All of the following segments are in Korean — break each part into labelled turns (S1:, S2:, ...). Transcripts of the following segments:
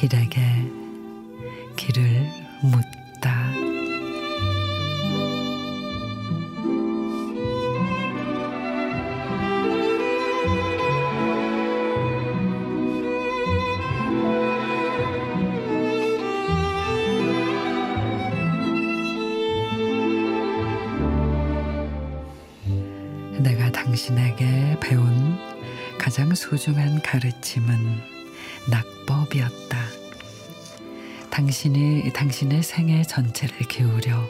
S1: 길에게 길을 묻다. 내가 당신에게 배운 가장 소중한 가르침은 낙법이었다. 당신이 당신의 생애 전체를 기울여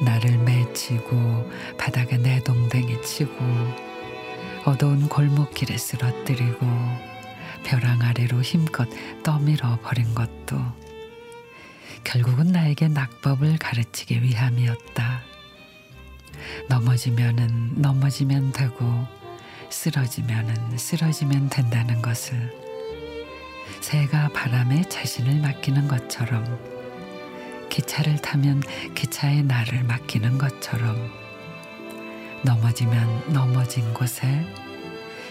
S1: 나를 맺히고 바닥에 내동댕이 치고 어두운 골목길에 쓰러뜨리고 벼랑 아래로 힘껏 떠밀어 버린 것도 결국은 나에게 낙법을 가르치기 위함이었다. 넘어지면은 넘어지면 되고 쓰러지면은 쓰러지면 된다는 것을 새가 바람에 자신을 맡기는 것처럼 기차를 타면 기차에 나를 맡기는 것처럼 넘어지면 넘어진 곳에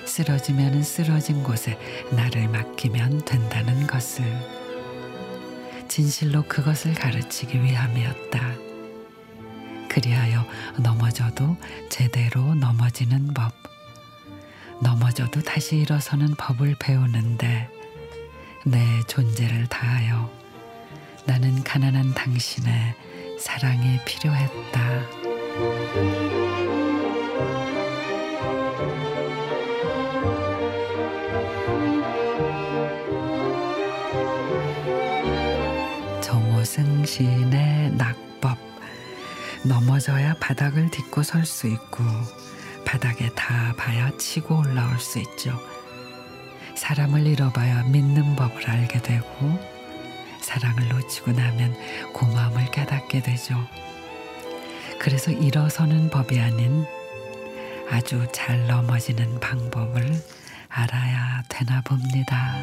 S1: 쓰러지면 쓰러진 곳에 나를 맡기면 된다는 것을 진실로 그것을 가르치기 위함이었다. 그리하여 넘어져도 제대로 넘어지는 법, 넘어져도 다시 일어서는 법을 배우는데 내 존재를 다하여 나는 가난한 당신의 사랑이 필요했다. 정호승 시인의 낙법 넘어져야 바닥을 딛고 설 수 있고 바닥에 닿아봐야 치고 올라올 수 있죠. 사람을 잃어봐야 믿는 법을 알게 되고 사랑을 놓치고 나면 고마움을 깨닫게 되죠. 그래서 일어서는 법이 아닌 아주 잘 넘어지는 방법을 알아야 되나 봅니다.